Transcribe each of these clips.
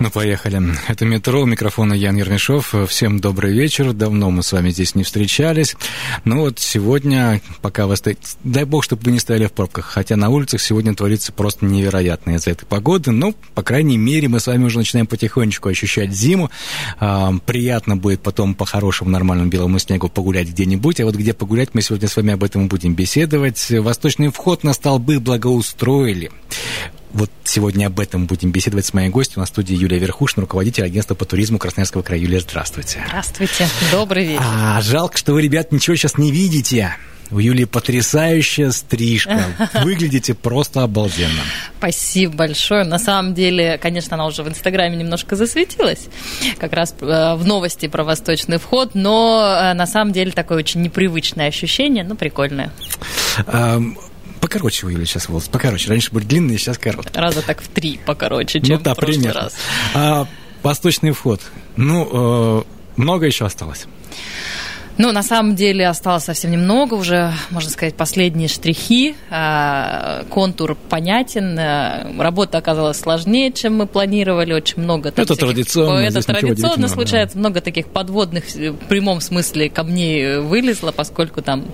Ну, поехали. Это «Метро», у микрофона Ян Ермешов. Всем добрый вечер. Давно мы с вами здесь не встречались. Ну вот сегодня, пока вы стоите... Дай бог, чтобы вы не стояли в пробках. Хотя на улицах сегодня творится просто невероятно из-за этой погоды. Ну, по крайней мере, мы с вами уже начинаем потихонечку ощущать зиму. А, приятно будет потом по хорошему нормальному белому снегу погулять где-нибудь. А вот где погулять, мы сегодня с вами об этом будем беседовать. Восточный вход на столбы благоустроили. Вот сегодня об этом будем беседовать с моей гостью на студии Юлия Верхушина, руководитель агентства по туризму Красноярского края. Юлия, здравствуйте. Здравствуйте. Добрый вечер. А, жалко, что вы, ребят, ничего сейчас не видите. У Юлии потрясающая стрижка. Выглядите просто обалденно. Спасибо большое. На самом деле, конечно, она уже в Инстаграме немножко засветилась, как раз э, в новости про восточный вход, но э, на самом деле такое очень непривычное ощущение, но прикольное. Покороче Юли сейчас волосы, покороче. Раньше были длинные, сейчас короткие. Раза так в три покороче, чем ну, да, в прошлый примерно. раз. А, восточный вход. Ну, э, много еще осталось. Ну, на самом деле осталось совсем немного, уже, можно сказать, последние штрихи. А, Контур понятен. а, Работа оказалась сложнее, чем мы планировали. Очень много там Это всяких- традиционно, Это традиционно случается. Много таких подводных, э, в прямом смысле, камней вылезло, поскольку там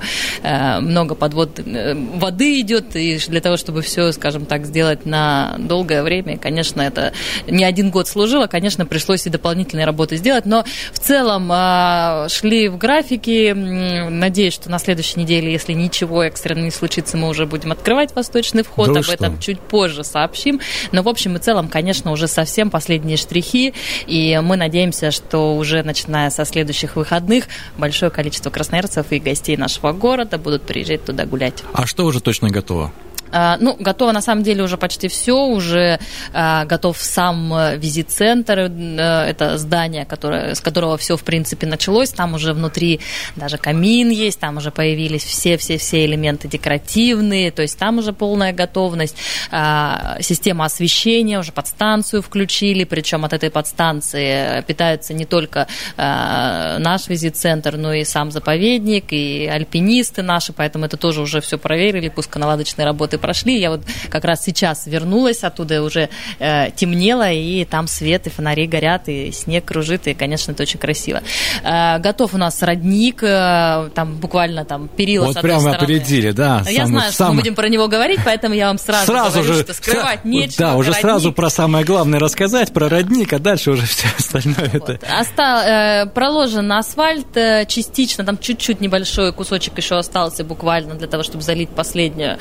э, много подвод э, воды идет. И для того, чтобы все, скажем так, сделать на долгое время, конечно, это не один год служило. Конечно, пришлось и дополнительные работы сделать. Но в целом а, шли в графике. М, Надеюсь, что на следующей неделе, если ничего экстренно не случится, мы уже будем открывать восточный вход. Да Об что? этом чуть позже сообщим. Но в общем и целом, конечно, уже совсем последние штрихи. И мы надеемся, что уже начиная со следующих выходных большое количество красноярцев и гостей нашего города будут приезжать туда гулять. А что уже точно готово? А, Ну, готово на самом деле уже почти все, уже а, готов сам э, визит-центр, э, это здание, которое, с которого все, в принципе, началось, там уже внутри даже камин есть, там уже появились все-все-все элементы декоративные, то есть там уже полная готовность, А, система освещения, уже подстанцию включили, причем от этой подстанции питаются не только наш визит-центр, но и сам заповедник, и альпинисты наши, поэтому это тоже уже все проверили, пусконаладочные работы прошли. Я вот как раз сейчас вернулась оттуда, уже э, темнело, и там свет, и фонари горят, и снег кружит, и, конечно, это очень красиво. Э, готов у нас родник, э, там буквально там перила Вот с прямо стороны. опередили, да. Я самый- знаю, что самый- мы будем про него говорить, поэтому я вам сразу, Сразу говорю, же, что скрывать сра- нечего. Да, уже родник. сразу про самое главное рассказать, про родник, а дальше уже все остальное это... Вот. Оста- э, проложен асфальт э, частично, там чуть-чуть небольшой кусочек еще остался буквально для того, чтобы залить последний э,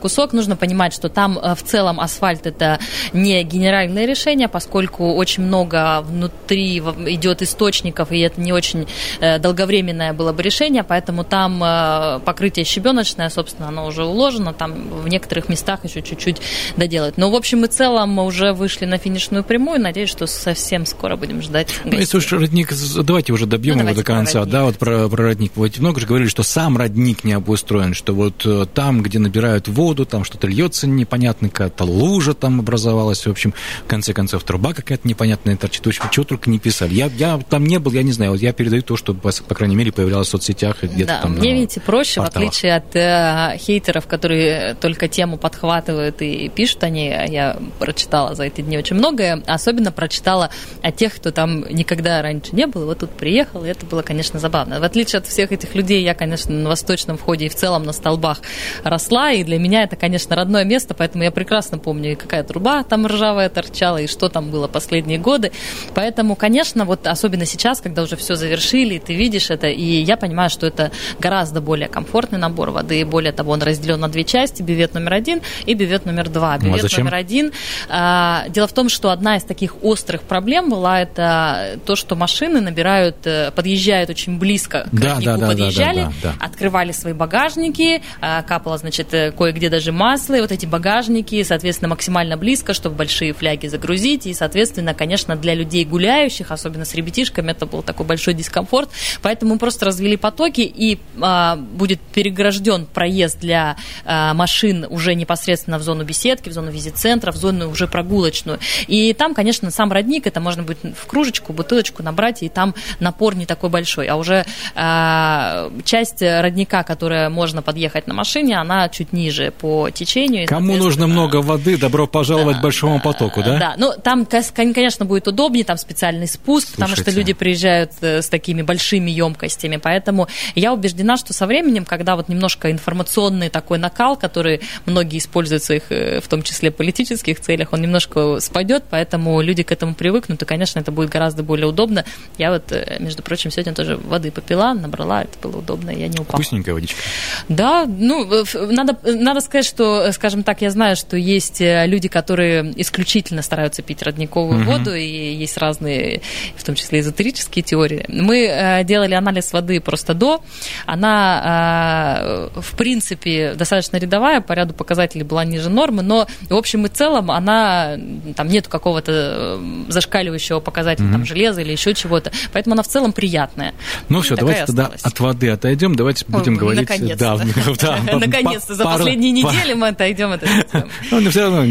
кусок. Нужно понимать, что там э, в целом асфальт это не генеральное решение, поскольку очень много внутри идет источников, и это не очень э, долговременное было бы решение, поэтому там э, покрытие щебеночное, собственно, оно уже уложено, там в некоторых местах еще чуть-чуть доделать. Но в общем и целом мы уже вышли на финишную прямую, надеюсь, что совсем скоро будем ждать Ну, если уж родник, давайте уже добьем Ну, его до конца, да, вот про, про родник. Вот много же говорили, что сам родник не обустроен, что вот э, там, где набирают воду, там что-то льется непонятно, какая-то лужа там образовалась, в общем, в конце концов, труба какая-то непонятная торчит, в общем, чего только не писали. Я, я там не был, я не знаю, вот я передаю то, что, по, по крайней мере, появлялось в соцсетях и где-то Да, там. мне, видите, проще, в порталах. отличие от э, хейтеров, которые только тему подхватывают и пишут они. Я прочитала за эти дни очень многое. Особенно прочитала о тех, кто там никогда раньше не был, вот тут приехал, и это было, конечно, забавно. В отличие от всех этих людей, я, конечно, на восточном входе и в целом на столбах росла, и для меня это, конечно, родное место, поэтому я прекрасно помню, и какая труба там ржавая торчала, и что там было последние годы. Поэтому, конечно, вот особенно сейчас, когда уже все завершили, и ты видишь это, и я понимаю, что это гораздо более комфортный набор воды, и более того, он разделен на две части, бювет номер один и бювет номер два. Ну, а зачем? номер один. а, Дело в том, что одна из таких острых проблем была это то, что машины набирают, э, подъезжают очень близко к Да, роднику, да, да, да, подъезжали, да, да, да. открывали свои багажники, а, капала, значит, кое-где даже масло, и вот эти багажники, соответственно, максимально близко, чтобы большие фляги загрузить, и, соответственно, конечно, для людей гуляющих, особенно с ребятишками, это был такой большой дискомфорт, поэтому мы просто развели потоки, и а, будет перегражден проезд для а, машин уже непосредственно в зону беседки, в зону визит-центра, в зону уже прогулочную. И там, конечно, сам родник, это можно будет в кружечку, бутылочку набрать, и там напор не такой большой, а уже а, часть родника, которая можно подъехать на машине, она чуть ниже по течению. Кому нужно много воды, добро пожаловать да, большому потоку, да? Да, ну там, конечно, будет удобнее, там специальный спуск, Слушайте. потому что люди приезжают э, с такими большими емкостями, поэтому я убеждена, что со временем, когда вот немножко информационный такой накал, который многие используют в своих, э, в том числе политических целях, он немножко спадет, поэтому люди к этому привыкнут, и, конечно, это будет гораздо более удобно. Я вот, э, между прочим, сегодня тоже воды попила, набрала, это было удобно, я не упала. Вкусненькая водичка. Да, ну, надо, надо сказать, что, скажем так, я знаю, что есть люди, которые исключительно стараются пить родниковую угу. воду, и есть разные, в том числе эзотерические теории. Мы делали анализ воды просто до, она, в принципе, достаточно рядовая, по ряду показателей была ниже нормы, но в общем и целом она, там нету какого-то э, зашкаливающего показателя, mm-hmm. там, железа или еще чего-то, поэтому она в целом приятная. Ну все, давайте тогда от воды отойдем, давайте будем Ой, говорить... Наконец-то. Да, да, наконец-то, за последние недели мы отойдем от этого. Ну, но все равно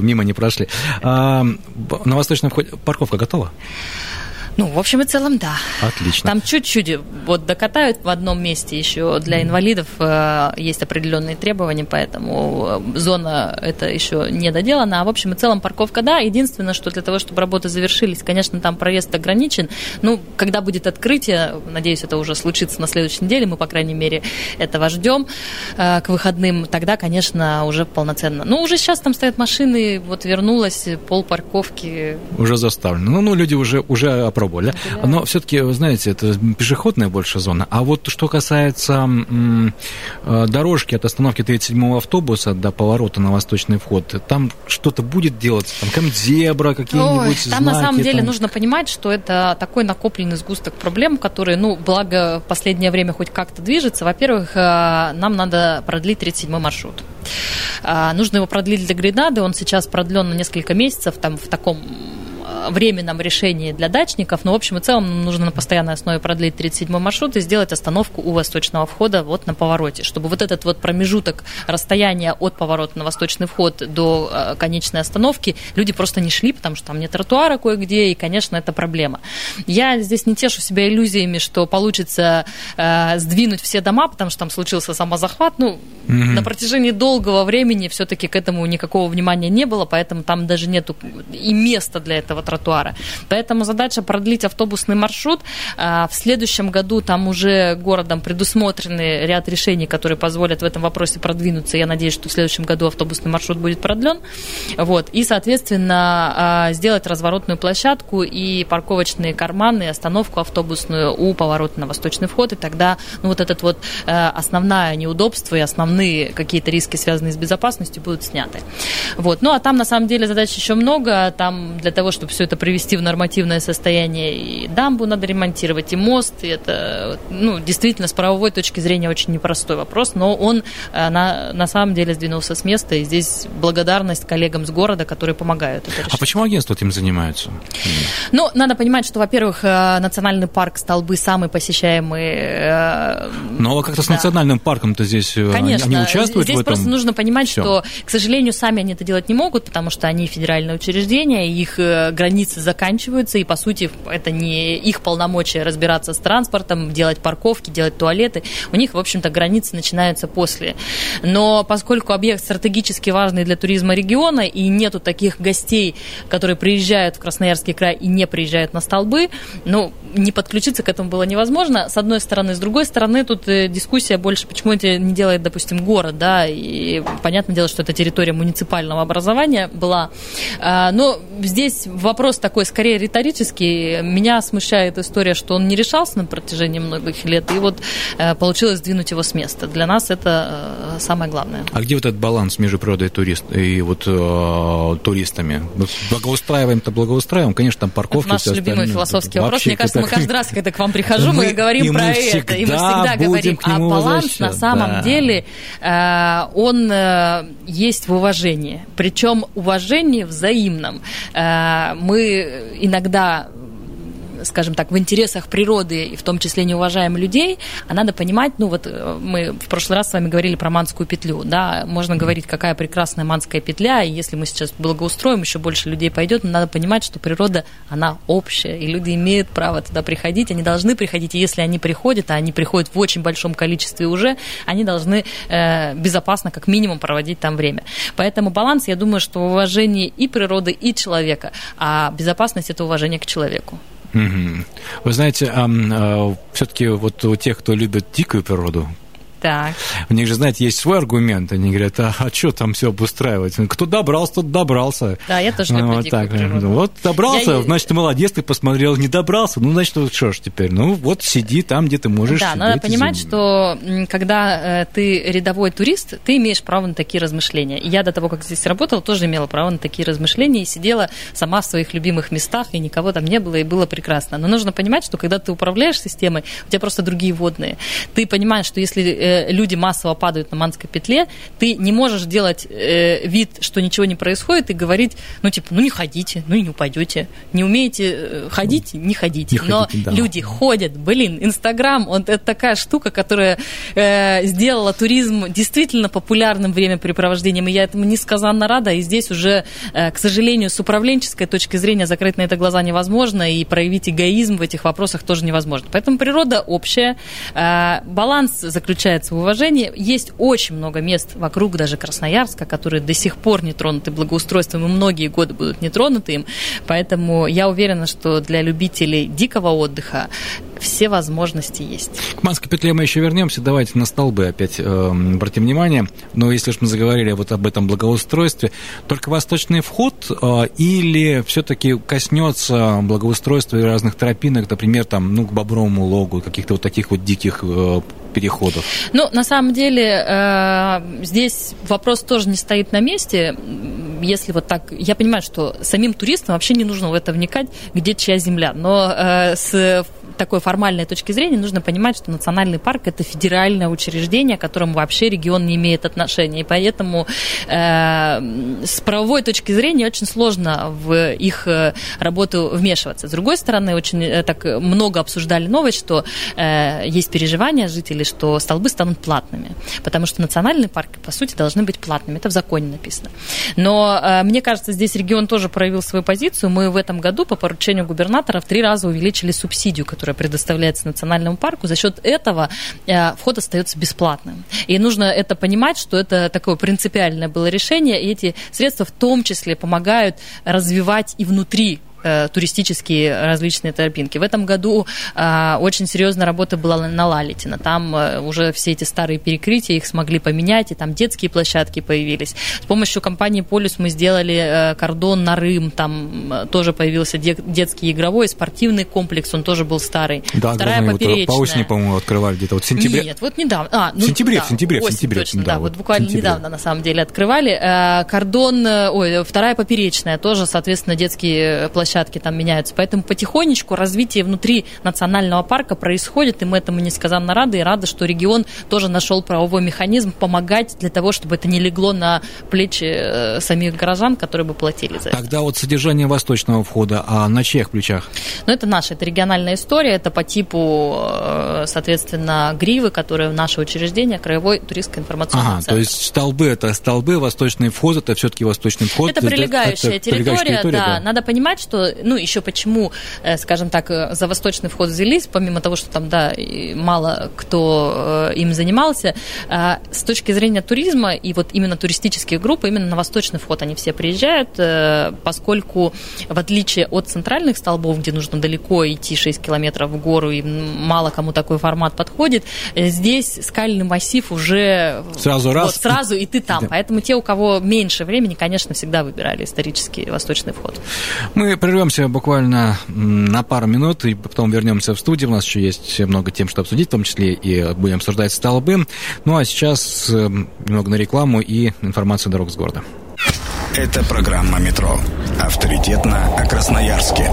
мимо не прошли. А, на восточном входе парковка готова? Ну, в общем и целом, да. Отлично. Там чуть-чуть вот докатают в одном месте еще для инвалидов э, есть определенные требования, поэтому э, зона это еще не доделана. А в общем и целом парковка, да. Единственное, что для того, чтобы работы завершились, конечно, там проезд ограничен. Ну, когда будет открытие, надеюсь, это уже случится на следующей неделе, мы, по крайней мере, этого ждем э, к выходным, тогда, конечно, уже полноценно. Ну, уже сейчас там стоят машины, вот вернулась, пол парковки. Уже заставлено. Ну, ну люди уже, уже опробовали. Да. Но все-таки, знаете, это пешеходная больше зона. А вот что касается э, дорожки от остановки 37-го автобуса до поворота на восточный вход, там что-то будет делаться? Там зебра, какие-нибудь Ой, Там знаки, на самом деле там... нужно понимать, что это такой накопленный сгусток проблем, которые, ну, благо в последнее время хоть как-то движется. Во-первых, э, нам надо продлить 37-й маршрут. А, нужно его продлить для Гренады, он сейчас продлен на несколько месяцев, там в таком временном решении для дачников, но в общем и целом нужно на постоянной основе продлить 37 маршрут и сделать остановку у восточного входа вот на повороте, чтобы вот этот вот промежуток расстояния от поворота на восточный вход до э, конечной остановки люди просто не шли, потому что там нет тротуара кое-где, и, конечно, это проблема. Я здесь не тешу себя иллюзиями, что получится э, сдвинуть все дома, потому что там случился самозахват. Ну, mm-hmm. на протяжении долгого времени все-таки к этому никакого внимания не было, поэтому там даже нету и места для этого тротуара. Поэтому задача продлить автобусный маршрут. А, в следующем году там уже городом предусмотрены ряд решений, которые позволят в этом вопросе продвинуться. Я надеюсь, что в следующем году автобусный маршрут будет продлен. Вот. И, соответственно, а, сделать разворотную площадку и парковочные карманы, остановку автобусную у поворота на восточный вход. И тогда ну, вот этот вот э, основное неудобство и основные какие-то риски, связанные с безопасностью, будут сняты. Вот. Ну, а там, на самом деле, задач еще много. Там для того, чтобы все это привести в нормативное состояние. И дамбу надо ремонтировать, и мост. И это, ну, действительно, с правовой точки зрения очень непростой вопрос, но он э, на, на самом деле сдвинулся с места, и здесь благодарность коллегам с города, которые помогают это решить. А почему агентство этим занимается? Ну, надо понимать, что, во-первых, э, национальный парк Столбы самый посещаемый. Э, но ну, а как-то да. с национальным парком-то здесь Конечно. они участвуют здесь в этом? просто нужно понимать, Все. что, к сожалению, сами они это делать не могут, потому что они федеральное учреждение, их границы границы заканчиваются, и, по сути, это не их полномочия разбираться с транспортом, делать парковки, делать туалеты. У них, в общем-то, границы начинаются после. Но поскольку объект стратегически важный для туризма региона, и нету таких гостей, которые приезжают в Красноярский край и не приезжают на столбы, ну, не подключиться к этому было невозможно, с одной стороны. С другой стороны, тут э, дискуссия больше, почему это не делает, допустим, город, да, и понятное дело, что это территория муниципального образования была. А, но здесь вопрос вопрос такой, скорее, риторический. Меня смущает история, что он не решался на протяжении многих лет, и вот э, получилось сдвинуть его с места. Для нас это э, самое главное. А где вот этот баланс между природой и, турист, и вот э, туристами? Благоустраиваем-то благоустраиваем, конечно, там парковки. Это наш любимый философский вопрос. Мне кажется, мы каждый раз, когда к вам прихожу, мы, мы говорим и про мы это, и мы всегда говорим. А баланс на самом да. деле, э, он э, есть в уважении. Причем уважение взаимном. Э, мы иногда скажем так, в интересах природы, и в том числе не уважаем людей, а надо понимать, ну вот э, мы в прошлый раз с вами говорили про Манскую петлю, да, можно говорить, какая прекрасная Манская петля, и если мы сейчас благоустроим, еще больше людей пойдет, но надо понимать, что природа, она общая, и люди имеют право туда приходить, они должны приходить, и если они приходят, а они приходят в очень большом количестве уже, они должны э, безопасно, как минимум, проводить там время. Поэтому баланс, я думаю, что уважение и природы, и человека, а безопасность – это уважение к человеку. Вы знаете, а, все-таки вот у тех, кто любит дикую природу, так. У них же, знаете, есть свой аргумент. Они говорят, а, а что там все обустраивать? Кто добрался, тот добрался. Да, я тоже люблю вот так. Вот добрался, я... значит, молодец, ты посмотрел, не добрался. Ну, значит, вот что ж теперь? Ну, вот сиди там, где ты можешь Да, надо понимать, зиму. что когда э, ты рядовой турист, ты имеешь право на такие размышления. И я до того, как здесь работала, тоже имела право на такие размышления и сидела сама в своих любимых местах, и никого там не было, и было прекрасно. Но нужно понимать, что когда ты управляешь системой, у тебя просто другие водные. Ты понимаешь, что если э, люди массово падают на манской петле, ты не можешь делать э, вид, что ничего не происходит, и говорить, ну, типа, ну, не ходите, ну, и не упадете. Не умеете э, ходить, не ходите. Не Но ходите, да. люди ходят. Блин, Инстаграм, он, это такая штука, которая э, сделала туризм действительно популярным времяпрепровождением, и я этому несказанно рада, и здесь уже, э, к сожалению, с управленческой точки зрения закрыть на это глаза невозможно, и проявить эгоизм в этих вопросах тоже невозможно. Поэтому природа общая, э, баланс заключается нуждается в уважении. Есть очень много мест вокруг даже Красноярска, которые до сих пор не тронуты благоустройством, и многие годы будут не тронуты им. Поэтому я уверена, что для любителей дикого отдыха все возможности есть. К Манской петле мы еще вернемся. Давайте на столбы опять э, обратим внимание. Но если уж мы заговорили вот об этом благоустройстве, только восточный вход э, или все-таки коснется благоустройства и разных тропинок, например, там, ну, к Бобровому логу, каких-то вот таких вот диких э, переходов? Ну, на самом деле, э, здесь вопрос тоже не стоит на месте. Если вот так... Я понимаю, что самим туристам вообще не нужно в это вникать, где чья земля. Но э, с такой формальной точки зрения нужно понимать, что национальный парк это федеральное учреждение, к которому вообще регион не имеет отношения. И поэтому э, с правовой точки зрения очень сложно в их э, работу вмешиваться. С другой стороны, очень э, так много обсуждали новость, что э, есть переживания жителей, что столбы станут платными. Потому что национальные парки, по сути, должны быть платными. Это в законе написано. Но э, мне кажется, здесь регион тоже проявил свою позицию. Мы в этом году по поручению губернатора в три раза увеличили субсидию, которую которая предоставляется национальному парку, за счет этого э, вход остается бесплатным. И нужно это понимать, что это такое принципиальное было решение, и эти средства в том числе помогают развивать и внутри э, туристические различные тропинки. В этом году э, очень серьезная работа была на Лалитина. Там э, уже все эти старые перекрытия, их смогли поменять, и там детские площадки появились. С помощью компании «Полюс» мы сделали э, кордон на Рым, там э, тоже появился де- детский игровой, спортивный комплекс, он тоже был старый. Да, Вторая поперечная. Вот по осени, по-моему, открывали где-то вот в сентябре. Нет, вот недавно. А, ну, в сентябре, да, в сентябре, осень, в сентябре. Точно, да, да, вот буквально недавно, на самом деле, открывали. Э, кордон, э, ой, вторая поперечная, тоже, соответственно, детские площадки площадки там меняются. Поэтому потихонечку развитие внутри национального парка происходит, и мы этому несказанно рады, и рады, что регион тоже нашел правовой механизм помогать для того, чтобы это не легло на плечи э, самих горожан, которые бы платили за это. Тогда вот содержание восточного входа, а на чьих плечах? Ну, это наша, это региональная история, это по типу, э, соответственно, гривы, которые в наше учреждение, Краевой туристско информационный ага, центр. то есть столбы – это столбы, восточный вход – это все-таки восточный вход. Это прилегающая это, территория, прилегающая территория, да. да. Надо понимать, что ну, еще почему, э, скажем так, э, за восточный вход взялись, помимо того, что там, да, мало кто э, им занимался, с точки зрения туризма и вот именно туристические группы, именно на восточный вход они все приезжают, поскольку в отличие от центральных столбов, где нужно далеко идти 6 километров в гору, и мало кому такой формат подходит, здесь скальный массив уже... Сразу раз. Вот, сразу, и ты там. Поэтому те, у кого меньше времени, конечно, всегда выбирали исторический восточный вход. Мы прервемся буквально на пару минут и потом вернемся в студию. У нас еще есть много тем, что обсудить, в том числе и будем обсуждать столбы. Ну а сейчас немного на рекламу и информацию дорог с города. Это программа «Метро». Авторитетно о Красноярске.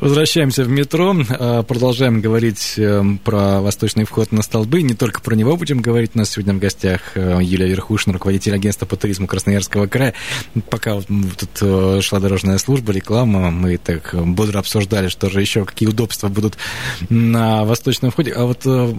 Возвращаемся в метро, а, продолжаем говорить эм, про восточный вход на столбы. Не только про него будем говорить. У нас сегодня в гостях э, Юлия Верхушина, руководитель агентства по туризму Красноярского края. Пока тут э, шла дорожная служба, реклама, мы так бодро обсуждали, что же еще, какие удобства будут на восточном входе. А вот э,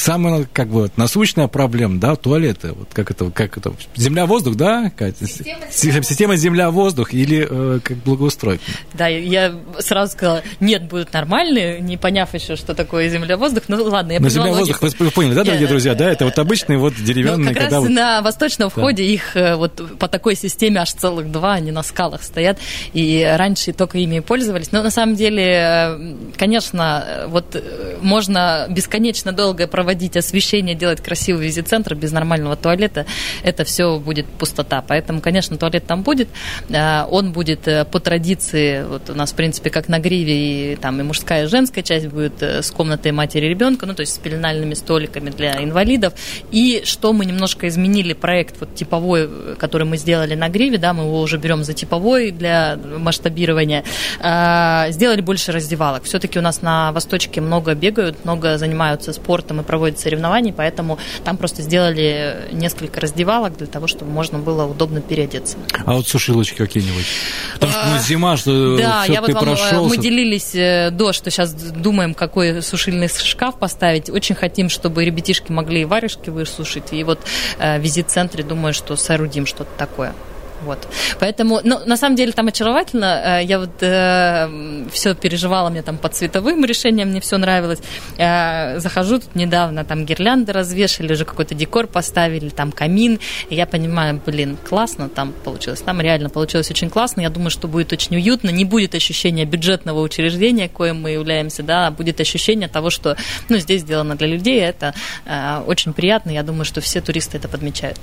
самая, как бы, насущная проблема, да, туалеты. Вот как это, как это, земля-воздух, да, Катя? Система, Система земля-воздух или э, как благоустройка? Да, я сразу сказала, нет, будут нормальные, не поняв еще, что такое земля-воздух. Ну, ладно, я Но земля-воздух, вы поняли, да, дорогие друзья, да, это вот обычные вот деревянные, ну, как раз вот... на восточном входе да. их э, вот по такой системе аж целых два, они на скалах стоят, и раньше только ими пользовались. Но на самом деле, э, конечно, вот э, можно бесконечно долго проводить проводить освещение, делать красивый визит-центр без нормального туалета, это все будет пустота. Поэтому, конечно, туалет там будет. А, он будет э, по традиции, вот у нас, в принципе, как на гриве, и там и мужская, и женская часть будет э, с комнатой матери и ребенка, ну, то есть с пеленальными столиками для инвалидов. И что мы немножко изменили, проект вот типовой, который мы сделали на гриве, да, мы его уже берем за типовой для масштабирования, сделали больше раздевалок. Все-таки у нас на Восточке много бегают, много занимаются спортом и проводят проводят соревнований, поэтому там просто сделали несколько раздевалок для того, чтобы можно было удобно переодеться. А вот сушилочки какие-нибудь? Потому что ну, зима, что да, все я вот вам, э, прошел. Мы делились э, до, что сейчас думаем, какой сушильный шкаф поставить. Очень хотим, чтобы ребятишки могли и варежки высушить. И вот э, в визит-центре думаю, что соорудим что-то такое. Вот. Поэтому, ну, на самом деле там очаровательно. Э, я вот э, все переживала, мне там по цветовым решениям мне все нравилось. Э, захожу тут недавно, там гирлянды развешали, уже какой-то декор поставили, там камин. И я понимаю, блин, классно там получилось. Там реально получилось очень классно. Я думаю, что будет очень уютно. Не будет ощущения бюджетного учреждения, коим мы являемся, да, а будет ощущение того, что, ну, здесь сделано для людей. Это э, очень приятно. Я думаю, что все туристы это подмечают.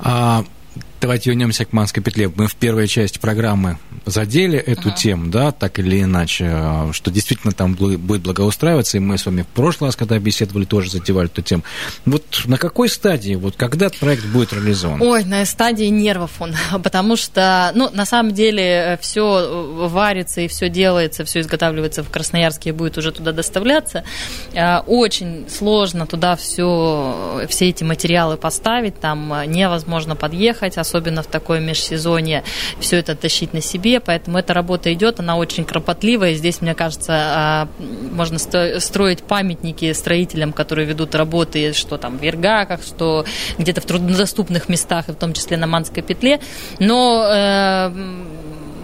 А Давайте вернемся к Манской петле. Мы в первой части программы задели эту uh-huh. тему, да, так или иначе, что действительно там будет благоустраиваться, и мы с вами в прошлый раз, когда беседовали, тоже задевали эту тему. Вот на какой стадии, вот когда проект будет реализован? Ой, на стадии нервов он, потому что, ну, на самом деле, э, все э, варится и все делается, все изготавливается в Красноярске и будет уже туда доставляться. Э, очень сложно туда все, все эти материалы поставить, там невозможно подъехать, особенно в такое межсезонье, все это тащить на себе, поэтому эта работа идет, она очень кропотливая. Здесь, мне кажется, а, можно строить памятники строителям, которые ведут работы, что там в Вергаках, что где-то в труднодоступных местах, и в том числе на Манской петле. Но э,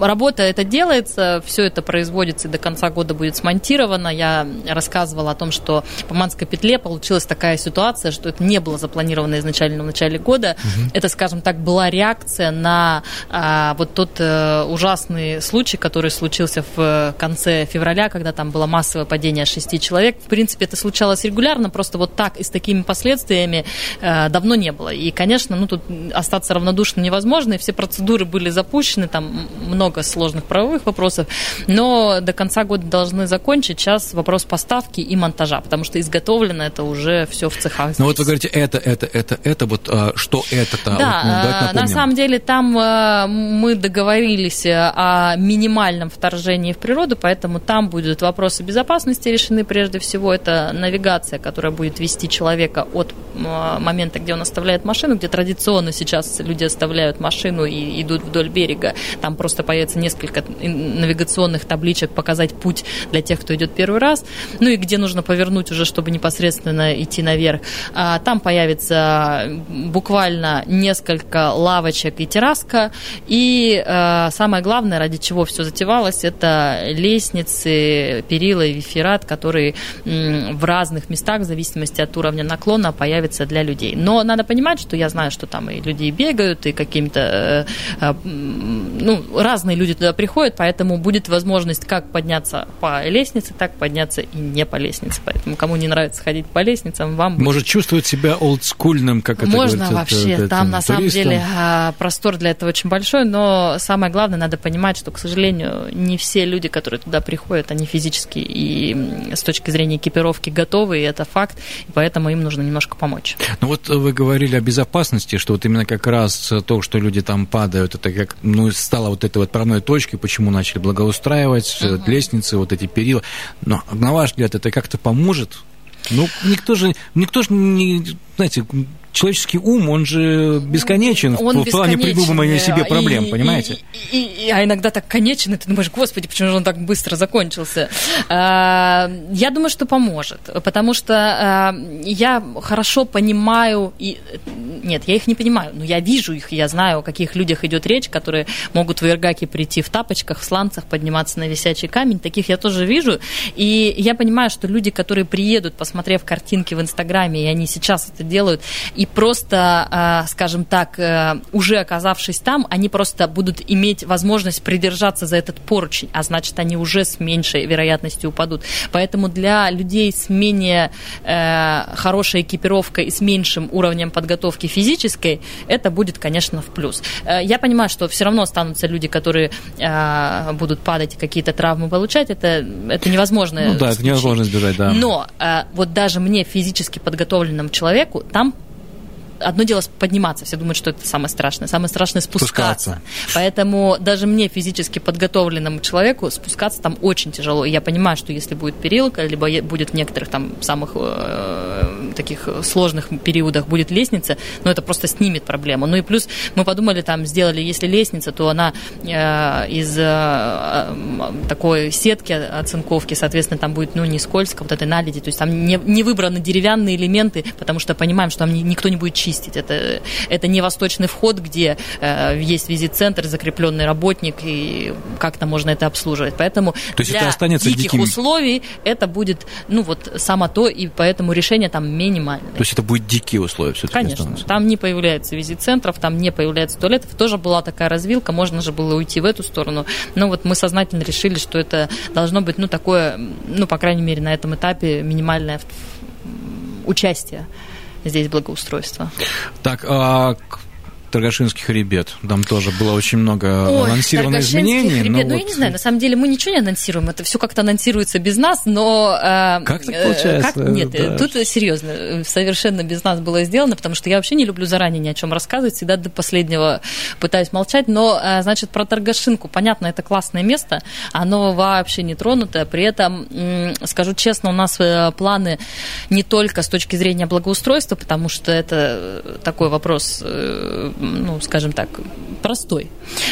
работа это делается, все это производится и до конца года будет смонтировано. Я рассказывала о том, что по Манской петле получилась такая ситуация, что это не было запланировано изначально в начале года. Угу. Это, скажем так, была реакция на а, вот тот а, ужасный случай, который случился в конце февраля, когда там было массовое падение шести человек. В принципе, это случалось регулярно, просто вот так и с такими последствиями а, давно не было. И, конечно, ну тут остаться равнодушным невозможно, и все процедуры были запущены, там много много сложных правовых вопросов, но до конца года должны закончить. Сейчас вопрос поставки и монтажа, потому что изготовлено это уже все в цехах. Ну вот вы говорите, это, это, это, это, вот а, что это-то? Да, вот, ну, на самом деле там а, мы договорились о минимальном вторжении в природу, поэтому там будут вопросы безопасности решены прежде всего. Это навигация, которая будет вести человека от а, момента, где он оставляет машину, где традиционно сейчас люди оставляют машину и идут вдоль берега. Там просто по появится несколько навигационных табличек, показать путь для тех, кто идет первый раз, ну и где нужно повернуть уже, чтобы непосредственно идти наверх. А, там появится буквально несколько лавочек и терраска, и а, самое главное, ради чего все затевалось, это лестницы, перила и виферат, которые в разных местах, в зависимости от уровня наклона, появятся появится для людей. Но надо понимать, что я знаю, что там и люди бегают, и каким-то, ну, разные люди туда приходят, поэтому будет возможность как подняться по лестнице, так подняться и не по лестнице. Поэтому кому не нравится ходить по лестницам, вам будет... Может чувствовать себя олдскульным, как это Можно говорится, вообще, это, там на туристом. самом деле а, простор для этого очень большой, но самое главное, надо понимать, что, к сожалению, не все люди, которые туда приходят, они физически и с точки зрения экипировки готовы, и это факт, и поэтому им нужно немножко помочь. Ну вот вы говорили о безопасности, что вот именно как раз то, что люди там падают, это как, ну, стало вот этой вот отправной точкой, почему начали благоустраивать uh лестницы, вот эти перила. Но, на ваш взгляд, это как-то поможет? Ну, никто же, никто же не, знаете, человеческий ум, он же бесконечен он в плане придумывания себе проблем, и, понимаете? И, и, и, а иногда так конечен, и ты думаешь, господи, почему же он так быстро закончился? А, я думаю, что поможет, потому что а, я хорошо понимаю, и, нет, я их не понимаю, но я вижу их, я знаю, о каких людях идет речь, которые могут в Иргаке прийти в тапочках, в сланцах, подниматься на висячий камень, таких я тоже вижу, и я понимаю, что люди, которые приедут, посмотрев картинки в Инстаграме, и они сейчас это делают, и просто, скажем так, уже оказавшись там, они просто будут иметь возможность придержаться за этот поручень, а значит, они уже с меньшей вероятностью упадут. Поэтому для людей с менее хорошей экипировкой и с меньшим уровнем подготовки физической, это будет, конечно, в плюс. Я понимаю, что все равно останутся люди, которые будут падать и какие-то травмы получать, это, это невозможно. Ну да, это невозможно избежать, да. Но вот даже мне, физически подготовленному человеку, там одно дело подниматься, все думают, что это самое страшное. Самое страшное спускаться. спускаться. Поэтому даже мне, физически подготовленному человеку, спускаться там очень тяжело. И я понимаю, что если будет перилка, либо будет в некоторых там самых э, таких сложных периодах будет лестница, но это просто снимет проблему. Ну и плюс мы подумали, там сделали, если лестница, то она э, из э, такой сетки оцинковки, соответственно, там будет ну, не скользко, вот этой наледи, то есть там не, не выбраны деревянные элементы, потому что понимаем, что там никто не будет чистить. Это, это не восточный вход, где э, есть визит-центр, закрепленный работник, и как-то можно это обслуживать. Поэтому то есть для это останется диких диким... условий это будет, ну вот, само то, и поэтому решение там минимальное. То есть это будет дикие условия все-таки Конечно. останутся. Там не появляется визит-центров, там не появляется туалетов. Тоже была такая развилка, можно же было уйти в эту сторону. Но вот мы сознательно решили, что это должно быть, ну, такое, ну, по крайней мере, на этом этапе минимальное участие здесь благоустройства. Так, а Торгашинский хребет. Там тоже было очень много Ой, анонсировано изменений. Хребет. Ну, вот... я не знаю, на самом деле мы ничего не анонсируем, это все как-то анонсируется без нас, но... Э, как так получается? Как? Нет, да. тут серьезно, совершенно без нас было сделано, потому что я вообще не люблю заранее ни о чем рассказывать, всегда до последнего пытаюсь молчать, но, э, значит, про Торгашинку, понятно, это классное место, оно вообще не тронутое, при этом, скажу честно, у нас э, планы не только с точки зрения благоустройства, потому что это такой вопрос ну, скажем так, простой.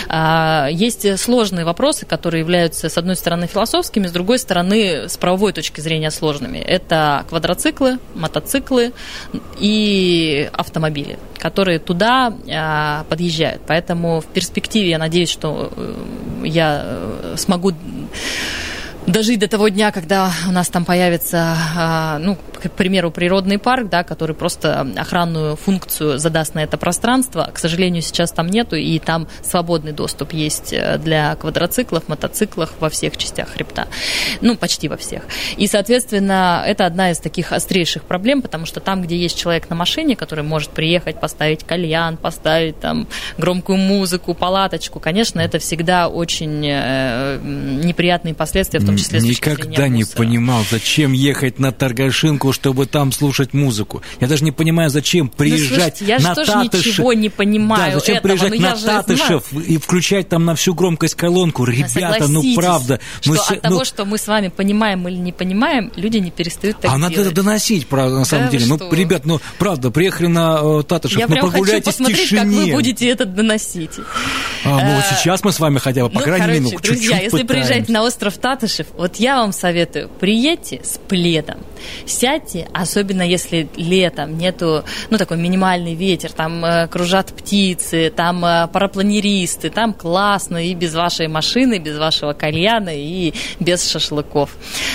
А, есть сложные вопросы, которые являются, с одной стороны, философскими, с другой стороны, с правовой точки зрения сложными. Это квадроциклы, мотоциклы и автомобили, которые туда а, подъезжают. Поэтому в перспективе я надеюсь, что э, я смогу дожить до того дня, когда у нас там появится, а, ну, к примеру, природный парк, да, который просто охранную функцию задаст на это пространство. К сожалению, сейчас там нету, и там свободный доступ есть э, для квадроциклов, мотоциклов во всех частях хребта. Ну, почти во всех. И, соответственно, это одна из таких острейших проблем, потому что там, где есть человек на машине, который может приехать, поставить кальян, поставить там громкую музыку, палаточку, конечно, это всегда очень э, неприятные последствия, в том числе Никогда не понимал, зачем ехать на Торгашинку, чтобы там слушать музыку. Я даже не понимаю, зачем ну, приезжать ну, слушайте, я на тоже Татышев. ничего не понимаю Да, зачем этого, приезжать на Татышев знаю. и включать там на всю громкость колонку? Ребята, ну правда. Что ну, от ну... того, что мы с вами понимаем или не понимаем, люди не перестают так А делать. надо это доносить, правда, на самом да, деле. Ну, что? ребят, ну правда, приехали на э, Татышев, я ну прям прогуляйтесь хочу посмотреть, как вы будете это доносить. А, ну, а, сейчас мы с вами хотя бы, по ну, крайней мере, ну, друзья, чуть-чуть если пытаемся. приезжаете на остров Татышев, Куйбышев, вот я вам советую, приедьте с пледом, сядьте, особенно если летом нету, ну, такой минимальный ветер, там э, кружат птицы, там э, парапланеристы, там классно и без вашей машины, без вашего кальяна и без шашлыков.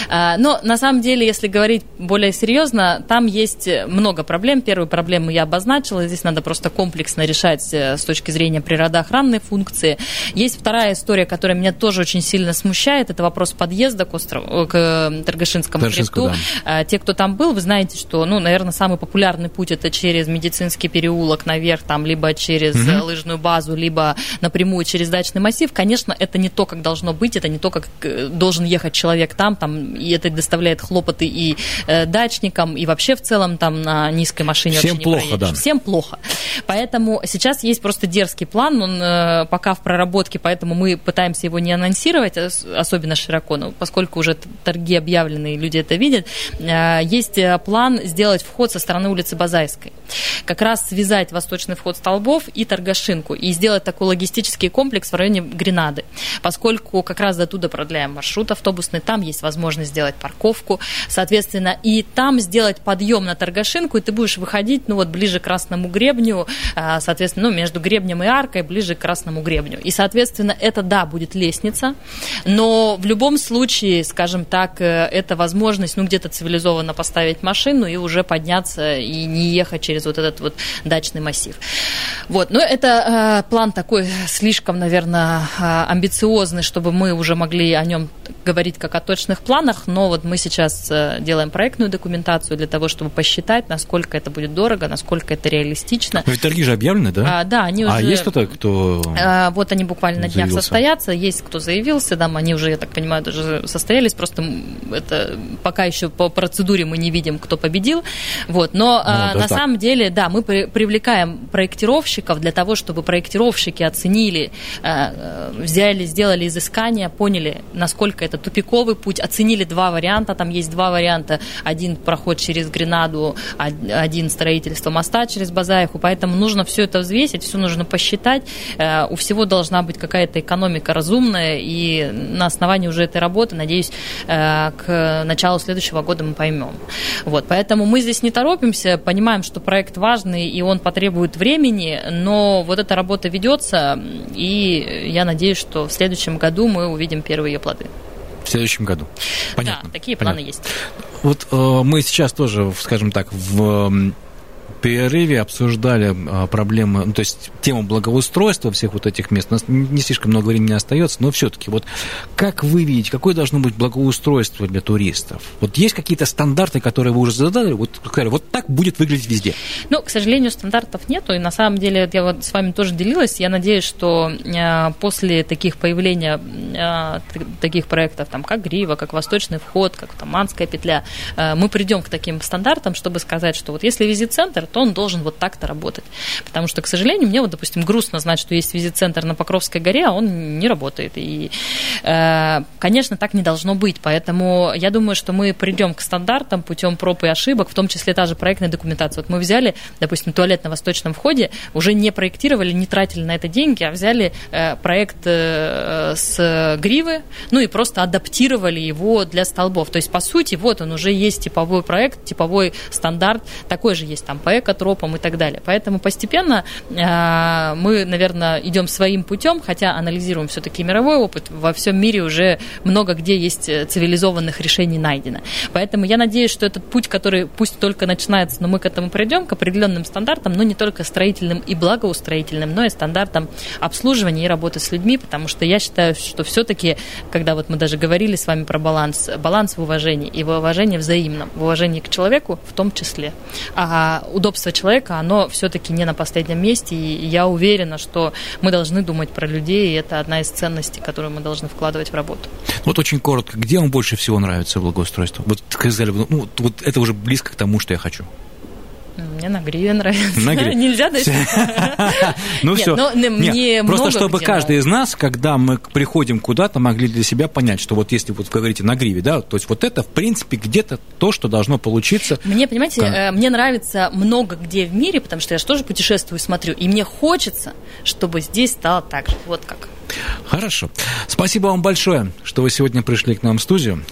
Э, но на самом деле, если говорить более серьезно, там есть много проблем. Первую проблему я обозначила, здесь надо просто комплексно решать э, с точки зрения природоохранной функции. Есть вторая история, которая меня тоже очень сильно смущает, это вопрос подъезда к, острову, к э, Таргашинскому хребту. Да. Те, кто там был, вы знаете, что, ну, наверное, самый популярный путь это через медицинский переулок наверх, там, либо через угу. лыжную базу, либо напрямую через дачный массив. Конечно, это не то, как должно быть, это не то, как должен ехать человек там, там и это доставляет хлопоты и э, дачникам, и вообще в целом там на низкой машине Всем плохо, да. Всем плохо. Поэтому сейчас есть просто дерзкий план, он э, пока в проработке, поэтому мы пытаемся его не анонсировать, особенно широко, но поскольку уже торги объявлены, и люди это видят, э, есть э, план сделать вход со стороны улицы Базайской. Как раз связать восточный вход Столбов и Торгашинку и сделать такой логистический комплекс в районе Гренады. Поскольку как раз до туда продляем маршрут автобусный, там есть возможность сделать парковку, соответственно, и там сделать подъем на Торгашинку, и ты будешь выходить, ну вот, ближе к Красному гребню, а, соответственно, ну, между гребнем и аркой, ближе к Красному гребню. И, соответственно, это, да, будет лестница, но в любом случае, скажем так, э, это возможность, ну, где-то цивилизованно поставить машину и уже подняться и не ехать через вот этот вот дачный массив. Вот, но это э, план такой слишком, наверное, э, амбициозный, чтобы мы уже могли о нем говорить как о точных планах, но вот мы сейчас э, делаем проектную документацию для того, чтобы посчитать, насколько это будет дорого, насколько это реалистично. Но ведь торги же объявлены, да? А, да, они а уже... А есть кто-то, кто... А, вот они буквально на днях состоятся, есть кто заявился, да, они уже, я так понимаю, даже состоялись, просто это пока еще по процедуре мы не видим, кто победил, вот, но ну, а, на так. самом деле, да, мы при, привлекаем проектировщиков для того, чтобы проектировщики оценили, а, взяли, сделали изыскания, поняли, насколько это тупиковый путь, оценили два варианта, там есть два варианта, один проход через Гренаду, один строительство моста через Базаевку, поэтому нужно все это взвесить, все нужно посчитать, э, у всего должна быть какая-то экономика разумная, и на основании уже этой работы, надеюсь, э, к началу следующего года мы поймем. Вот, поэтому мы здесь не торопимся, понимаем, что проект важный, и он потребует времени, но вот эта работа ведется, и я надеюсь, что в следующем году мы увидим первые ее плоды. В следующем году. Понятно. Да, такие Понятно. планы есть. Вот э, мы сейчас тоже, скажем так, в перерыве обсуждали а, проблемы, ну, то есть тему благоустройства всех вот этих мест. У нас не слишком много времени остается, но все-таки вот как вы видите, какое должно быть благоустройство для туристов? Вот есть какие-то стандарты, которые вы уже задали, вот, вот так будет выглядеть везде? Ну, к сожалению, стандартов нету, и на самом деле я вот с вами тоже делилась, я надеюсь, что э, после таких появления э, таких проектов, там, как Грива, как Восточный вход, как Таманская петля, э, мы придем к таким стандартам, чтобы сказать, что вот если визит-центр, то он должен вот так-то работать. Потому что, к сожалению, мне вот, допустим, грустно знать, что есть визит-центр на Покровской горе, а он не работает. И, э, конечно, так не должно быть. Поэтому я думаю, что мы придем к стандартам путем проб и ошибок, в том числе та же проектная документация. Вот мы взяли, допустим, туалет на восточном входе, уже не проектировали, не тратили на это деньги, а взяли э, проект э, с гривы, ну и просто адаптировали его для столбов. То есть, по сути, вот он уже есть типовой проект, типовой стандарт, такой же есть там по экотропам и так далее. Поэтому постепенно э, мы, наверное, идем своим путем, хотя анализируем все-таки мировой опыт. Во всем мире уже много где есть э, цивилизованных решений найдено. Поэтому я надеюсь, что этот путь, который пусть только начинается, но мы к этому придем, к определенным стандартам, но не только строительным и благоустроительным, но и стандартам обслуживания и работы с людьми, потому что я считаю, что все-таки, когда вот мы даже говорили с вами про баланс, баланс в уважении и в уважении взаимном, в уважении к человеку в том числе. А удобство человека, оно все-таки не на последнем месте, и я уверена, что мы должны думать про людей, и это одна из ценностей, которую мы должны вкладывать в работу. Вот очень коротко, где вам больше всего нравится благоустройство? Вот сказали, ну, вот это уже близко к тому, что я хочу. Мне на гриве нравится. На гриве. Нельзя дальше. Ну все. Мне Просто чтобы каждый из нас, когда мы приходим куда-то, могли для себя понять, что вот если вот вы говорите на гриве, да, то есть вот это, в принципе, где-то то, что должно получиться. Мне, понимаете, э, мне нравится много где в мире, потому что я же тоже путешествую смотрю, и мне хочется, чтобы здесь стало так же. Вот как. Хорошо. Спасибо вам большое, что вы сегодня пришли к нам в студию.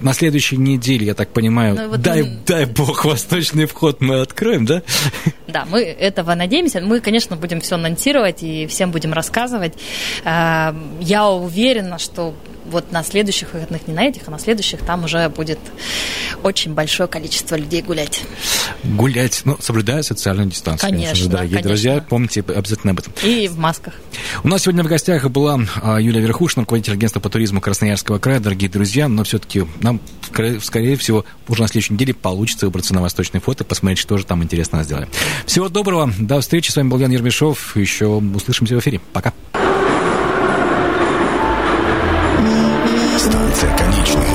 На следующей неделе, я так понимаю, ну, вот дай, мы... дай бог, восточный вход мы откроем, да? Да, мы этого надеемся. Мы, конечно, будем все анонсировать и всем будем рассказывать. А, я уверена, что вот на следующих выходных, не на этих, а на следующих, там уже будет очень большое количество людей гулять. Гулять, ну, соблюдая социальную дистанцию. Конечно, конечно дорогие конечно. друзья, помните обязательно об этом. И в масках. У нас сегодня в гостях была а, Юлия Верхушина, руководитель агентства по туризму Красноярского края. Дорогие друзья, но все-таки нам, скорее всего, уже на следующей неделе получится выбраться на восточный фото, посмотреть, что же там интересного сделали. Всего доброго, до встречи. С вами был Ян Ермешов. Еще услышимся в эфире. Пока. Станция конечная.